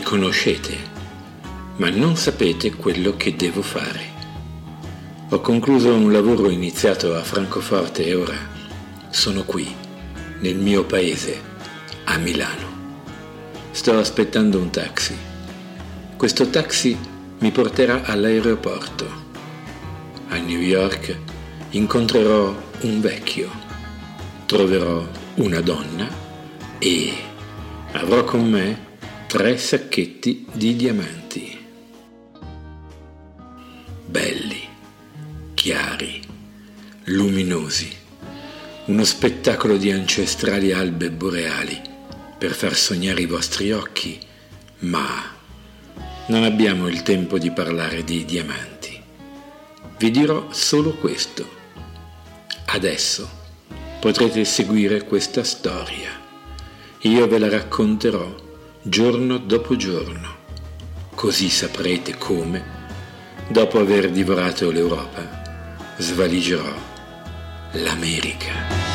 conoscete, ma non sapete quello che devo fare. Ho concluso un lavoro iniziato a Francoforte e ora sono qui, nel mio paese, a Milano. Sto aspettando un taxi. Questo taxi mi porterà all'aeroporto. A New York incontrerò un vecchio, troverò una donna e avrò con me tre sacchetti di diamanti. Belli, chiari, luminosi, uno spettacolo di ancestrali albe boreali per far sognare i vostri occhi, ma non abbiamo il tempo di parlare di diamanti. Vi dirò solo questo. Adesso potrete seguire questa storia. Io ve la racconterò giorno dopo giorno. Così saprete come, dopo aver divorato l'Europa, svaligerò l'America.